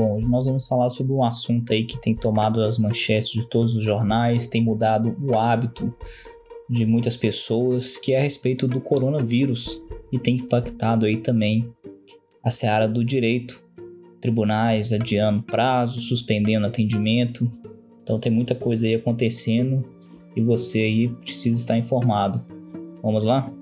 Bom, hoje nós vamos falar sobre um assunto aí que tem tomado as manchetes de todos os jornais, tem mudado o hábito de muitas pessoas, que é a respeito do coronavírus e tem impactado aí também a seara do direito. Tribunais adiando prazo, suspendendo atendimento. Então tem muita coisa aí acontecendo e você aí precisa estar informado. Vamos lá?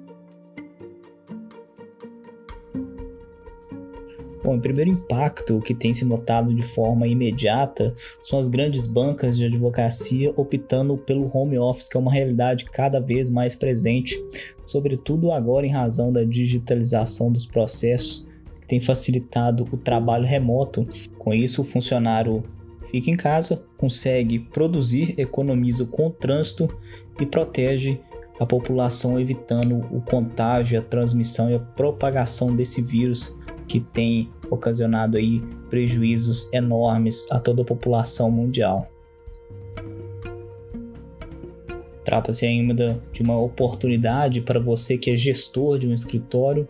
Bom, o primeiro impacto que tem se notado de forma imediata são as grandes bancas de advocacia optando pelo home office, que é uma realidade cada vez mais presente, sobretudo agora em razão da digitalização dos processos, que tem facilitado o trabalho remoto. Com isso, o funcionário fica em casa, consegue produzir, economiza com o trânsito e protege a população evitando o contágio, a transmissão e a propagação desse vírus que tem ocasionado aí prejuízos enormes a toda a população mundial. Trata-se ainda de uma oportunidade para você que é gestor de um escritório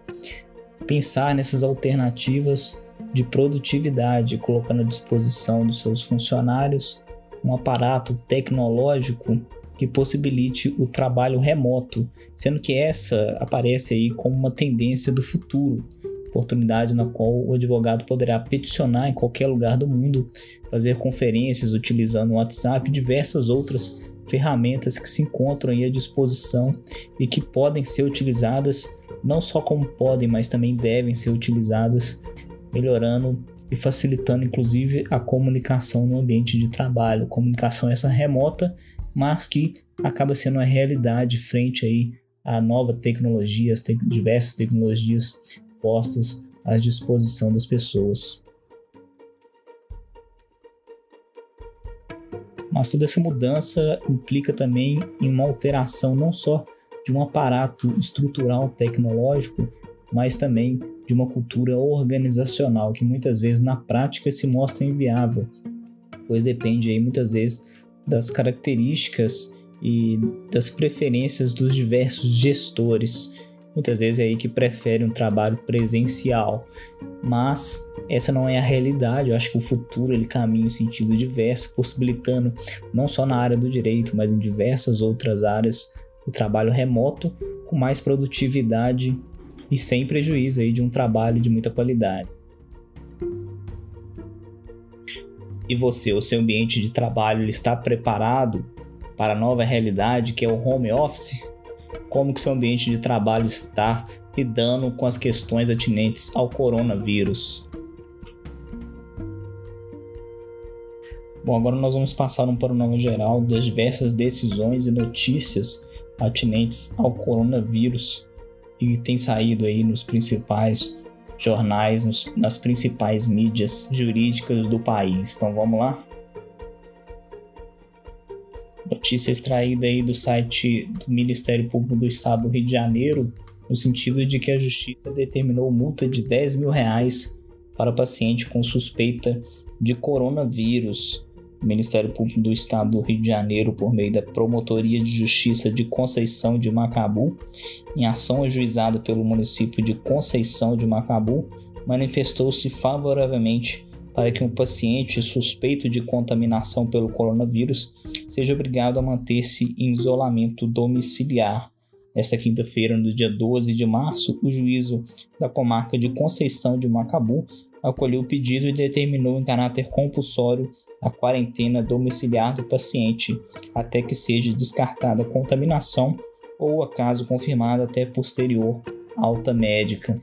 pensar nessas alternativas de produtividade, colocando à disposição dos seus funcionários um aparato tecnológico que possibilite o trabalho remoto, sendo que essa aparece aí como uma tendência do futuro, oportunidade na qual o advogado poderá peticionar em qualquer lugar do mundo, fazer conferências utilizando o WhatsApp e diversas outras ferramentas que se encontram à disposição e que podem ser utilizadas não só como podem, mas também devem ser utilizadas, melhorando e facilitando inclusive a comunicação no ambiente de trabalho, comunicação essa remota, mas que acaba sendo uma realidade frente aí a nova tecnologia, as te diversas tecnologias postas à disposição das pessoas. Mas toda essa mudança implica também em uma alteração não só de um aparato estrutural tecnológico, mas também de uma cultura organizacional que muitas vezes na prática se mostra inviável, pois depende aí muitas vezes das características e das preferências dos diversos gestores muitas vezes é aí que prefere um trabalho presencial, mas essa não é a realidade. Eu acho que o futuro ele caminha em sentido diverso, possibilitando não só na área do direito, mas em diversas outras áreas o trabalho remoto com mais produtividade e sem prejuízo aí de um trabalho de muita qualidade. E você, o seu ambiente de trabalho ele está preparado para a nova realidade que é o home office? Como que seu ambiente de trabalho está lidando com as questões atinentes ao coronavírus. Bom, agora nós vamos passar um panorama geral das diversas decisões e notícias atinentes ao coronavírus e que tem saído aí nos principais jornais, nos, nas principais mídias jurídicas do país. Então vamos lá? Notícia extraída aí do site do Ministério Público do Estado do Rio de Janeiro, no sentido de que a Justiça determinou multa de 10 mil reais para paciente com suspeita de coronavírus. O Ministério Público do Estado do Rio de Janeiro, por meio da Promotoria de Justiça de Conceição de Macabu, em ação ajuizada pelo município de Conceição de Macabu, manifestou-se favoravelmente para que um paciente suspeito de contaminação pelo coronavírus seja obrigado a manter-se em isolamento domiciliar. Esta quinta-feira, no dia 12 de março, o juízo da comarca de Conceição de Macabu acolheu o pedido e determinou em caráter compulsório a quarentena domiciliar do paciente até que seja descartada a contaminação ou, a caso confirmado, até posterior alta médica.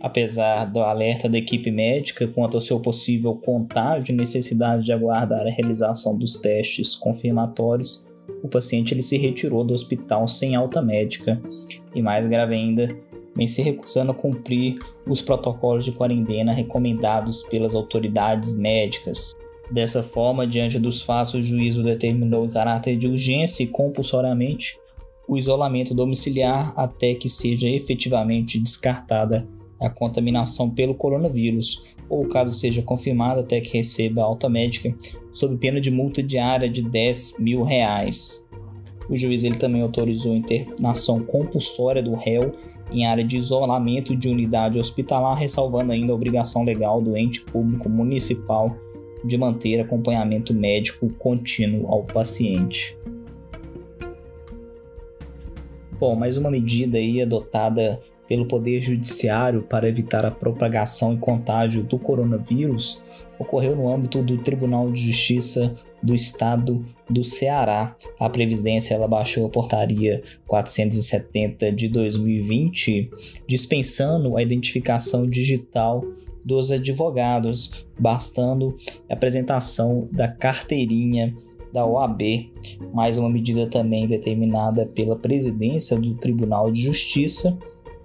Apesar do alerta da equipe médica quanto ao seu possível contágio e necessidade de aguardar a realização dos testes confirmatórios, o paciente ele se retirou do hospital sem alta médica e, mais grave ainda, vem se recusando a cumprir os protocolos de quarentena recomendados pelas autoridades médicas. Dessa forma, diante dos fatos, o juízo determinou em caráter de urgência e compulsoriamente o isolamento domiciliar até que seja efetivamente descartada a contaminação pelo coronavírus, ou caso seja confirmado até que receba alta médica, sob pena de multa diária de 10 mil reais. O juiz ele também autorizou a internação compulsória do réu em área de isolamento de unidade hospitalar, ressalvando ainda a obrigação legal do ente público municipal de manter acompanhamento médico contínuo ao paciente. Bom, mais uma medida aí adotada pelo Poder Judiciário para evitar a propagação e contágio do coronavírus ocorreu no âmbito do Tribunal de Justiça do Estado do Ceará. A Previdência ela baixou a portaria 470 de 2020, dispensando a identificação digital dos advogados, bastando a apresentação da carteirinha da OAB, mais uma medida também determinada pela presidência do Tribunal de Justiça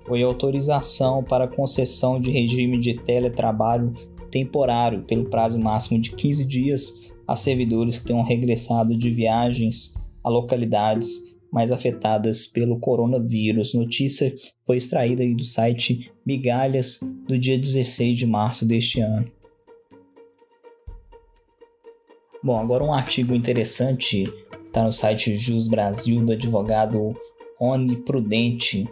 foi autorização para concessão de regime de teletrabalho temporário pelo prazo máximo de 15 dias a servidores que tenham regressado de viagens a localidades mais afetadas pelo coronavírus. Notícia foi extraída do site Migalhas do dia 16 de março deste ano. Bom, agora um artigo interessante está no site Jus Brasil do advogado Rony Prudente.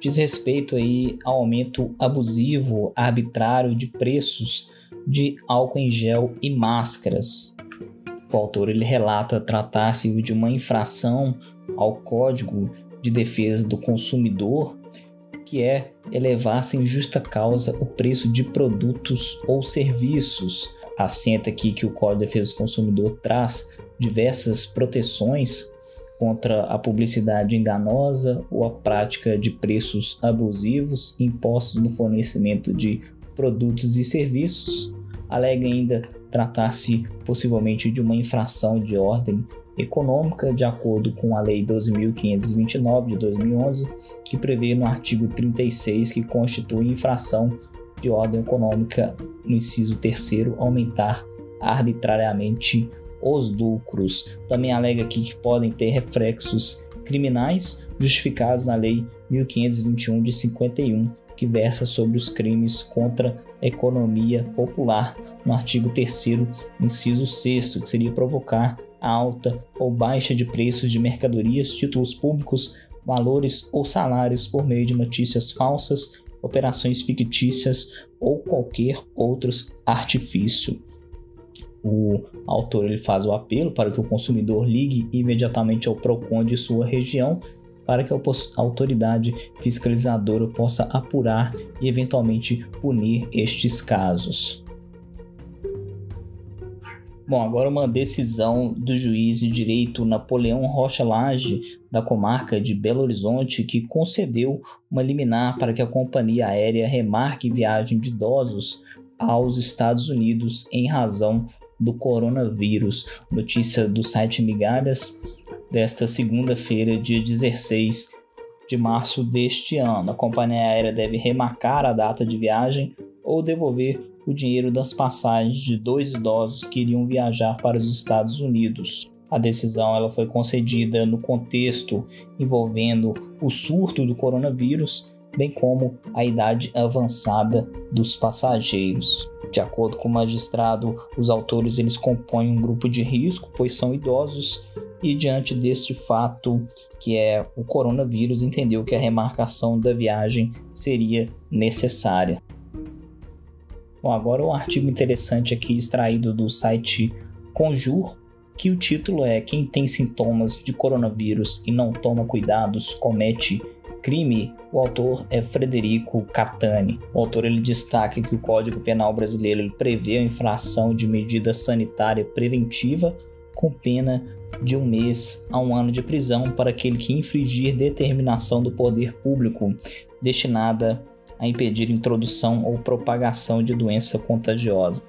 Diz respeito aí ao aumento abusivo, arbitrário de preços de álcool em gel e máscaras. O autor ele relata tratar-se de uma infração ao Código de Defesa do Consumidor, que é elevar sem justa causa o preço de produtos ou serviços assenta aqui que o Código de Defesa do Consumidor traz diversas proteções contra a publicidade enganosa ou a prática de preços abusivos impostos no fornecimento de produtos e serviços. Alega ainda tratar-se possivelmente de uma infração de ordem econômica, de acordo com a Lei 12.529 de 2011, que prevê no artigo 36 que constitui infração de ordem econômica, no inciso terceiro, aumentar arbitrariamente os lucros. Também alega aqui que podem ter reflexos criminais justificados na Lei 1521 de 51, que versa sobre os crimes contra a economia popular, no artigo 3 inciso 6 que seria provocar alta ou baixa de preços de mercadorias, títulos públicos, valores ou salários por meio de notícias falsas operações fictícias ou qualquer outro artifício. O autor ele faz o apelo para que o consumidor ligue imediatamente ao PROCON de sua região para que a autoridade fiscalizadora possa apurar e eventualmente punir estes casos. Bom, agora uma decisão do juiz de direito Napoleão Rocha Lage, da comarca de Belo Horizonte, que concedeu uma liminar para que a companhia aérea remarque viagem de idosos aos Estados Unidos em razão do coronavírus. Notícia do site Migalhas desta segunda-feira, dia 16 de março deste ano. A companhia aérea deve remarcar a data de viagem ou devolver o dinheiro das passagens de dois idosos que iriam viajar para os Estados Unidos. A decisão ela foi concedida no contexto envolvendo o surto do coronavírus, bem como a idade avançada dos passageiros. De acordo com o magistrado, os autores eles compõem um grupo de risco, pois são idosos e diante deste fato, que é o coronavírus, entendeu que a remarcação da viagem seria necessária. Bom, agora um artigo interessante aqui extraído do site Conjur, que o título é Quem tem sintomas de coronavírus e não toma cuidados comete crime. O autor é Frederico Catani. O autor ele destaca que o Código Penal brasileiro prevê a infração de medida sanitária preventiva com pena de um mês a um ano de prisão para aquele que infringir determinação do poder público destinada a impedir introdução ou propagação de doença contagiosa.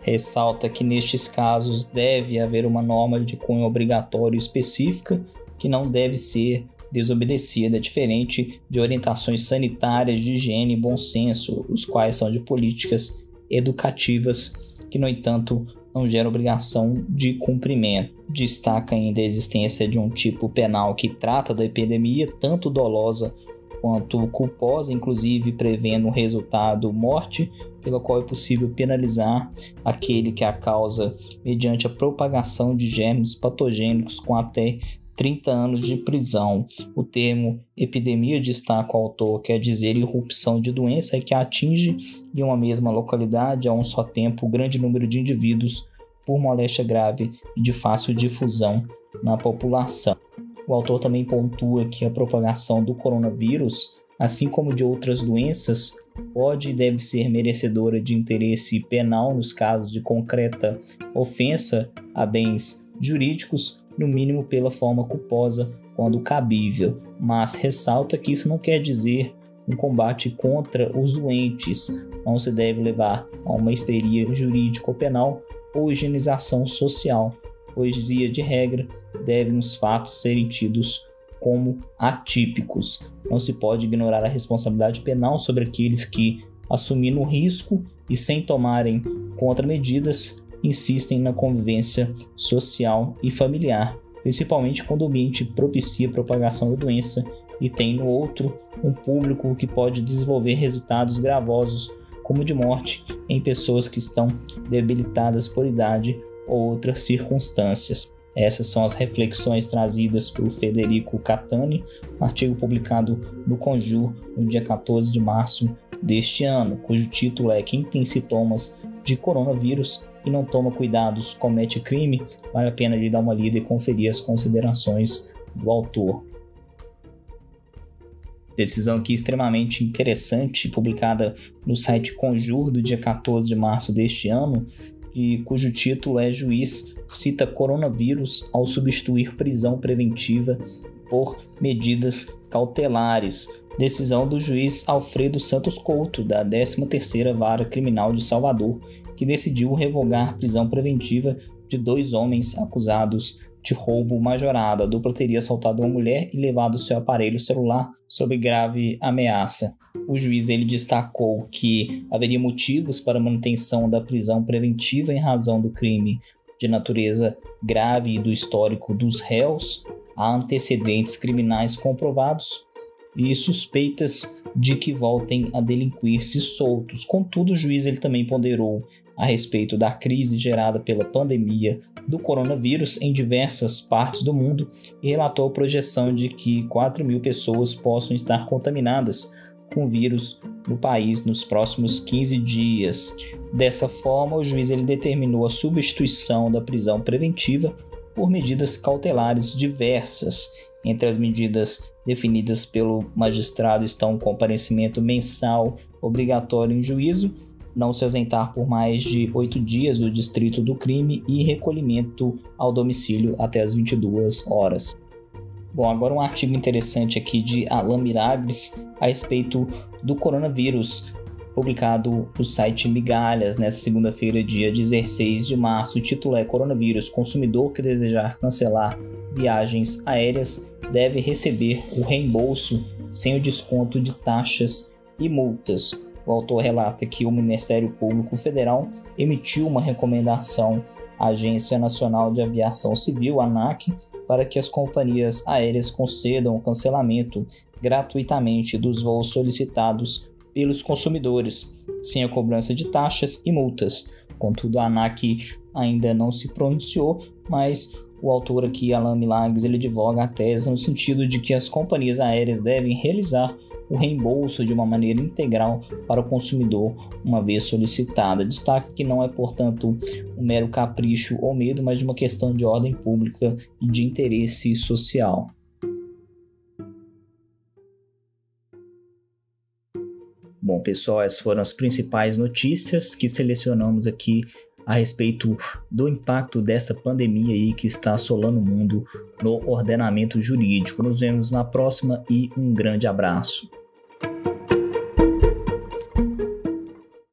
Ressalta que nestes casos deve haver uma norma de cunho obrigatório específica que não deve ser desobedecida, diferente de orientações sanitárias de higiene e bom senso, os quais são de políticas educativas que, no entanto, não geram obrigação de cumprimento. Destaca ainda a existência de um tipo penal que trata da epidemia, tanto dolosa quanto culposa, inclusive prevendo um resultado morte, pela qual é possível penalizar aquele que a causa mediante a propagação de germes patogênicos com até 30 anos de prisão. O termo epidemia, destaca o autor, quer dizer irrupção de doença que atinge em uma mesma localidade a um só tempo grande número de indivíduos por moléstia grave e de fácil difusão na população. O autor também pontua que a propagação do coronavírus, assim como de outras doenças, pode e deve ser merecedora de interesse penal nos casos de concreta ofensa a bens jurídicos, no mínimo pela forma culposa quando cabível, mas ressalta que isso não quer dizer um combate contra os doentes, não se deve levar a uma histeria jurídica ou penal ou higienização social, pois, via de regra, devem os fatos serem tidos como atípicos. Não se pode ignorar a responsabilidade penal sobre aqueles que, assumindo o risco e sem tomarem contramedidas, insistem na convivência social e familiar, principalmente quando o ambiente propicia a propagação da doença e tem no outro um público que pode desenvolver resultados gravosos como de morte em pessoas que estão debilitadas por idade ou outras circunstâncias. Essas são as reflexões trazidas por Federico Catani, artigo publicado no Conjur no dia 14 de março deste ano, cujo título é Quem tem sintomas de coronavírus e não toma cuidados comete crime. Vale a pena lhe dar uma lida e conferir as considerações do autor. Decisão aqui extremamente interessante, publicada no site Conjur do dia 14 de março deste ano, e cujo título é Juiz cita coronavírus ao substituir prisão preventiva por medidas cautelares. Decisão do juiz Alfredo Santos Couto, da 13ª Vara Criminal de Salvador, que decidiu revogar prisão preventiva de dois homens acusados de roubo majorado. A dupla teria assaltado uma mulher e levado seu aparelho celular sob grave ameaça. O juiz ele destacou que haveria motivos para manutenção da prisão preventiva em razão do crime de natureza grave e do histórico dos réus, há antecedentes criminais comprovados e suspeitas de que voltem a delinquir-se soltos. Contudo, o juiz ele também ponderou a respeito da crise gerada pela pandemia do coronavírus em diversas partes do mundo e relatou a projeção de que 4 mil pessoas possam estar contaminadas com o vírus no país nos próximos 15 dias. Dessa forma, o juiz ele determinou a substituição da prisão preventiva por medidas cautelares diversas. Entre as medidas definidas pelo magistrado estão o comparecimento mensal obrigatório em juízo não se ausentar por mais de oito dias do distrito do crime e recolhimento ao domicílio até as 22 horas. Bom, agora um artigo interessante aqui de Alain Miragres a respeito do coronavírus, publicado no site Migalhas nesta segunda-feira, dia 16 de março. O título é Coronavírus: Consumidor que desejar cancelar viagens aéreas deve receber o reembolso sem o desconto de taxas e multas. O autor relata que o Ministério Público Federal emitiu uma recomendação à Agência Nacional de Aviação Civil, ANAC, para que as companhias aéreas concedam o cancelamento gratuitamente dos voos solicitados pelos consumidores, sem a cobrança de taxas e multas. Contudo, a ANAC ainda não se pronunciou, mas o autor aqui, Alain Milagres, ele advoga a tese no sentido de que as companhias aéreas devem realizar o reembolso de uma maneira integral para o consumidor uma vez solicitada. Destaca que não é, portanto, um mero capricho ou medo, mas de uma questão de ordem pública e de interesse social. Bom, pessoal, essas foram as principais notícias que selecionamos aqui a respeito do impacto dessa pandemia aí que está assolando o mundo no ordenamento jurídico. Nos vemos na próxima e um grande abraço.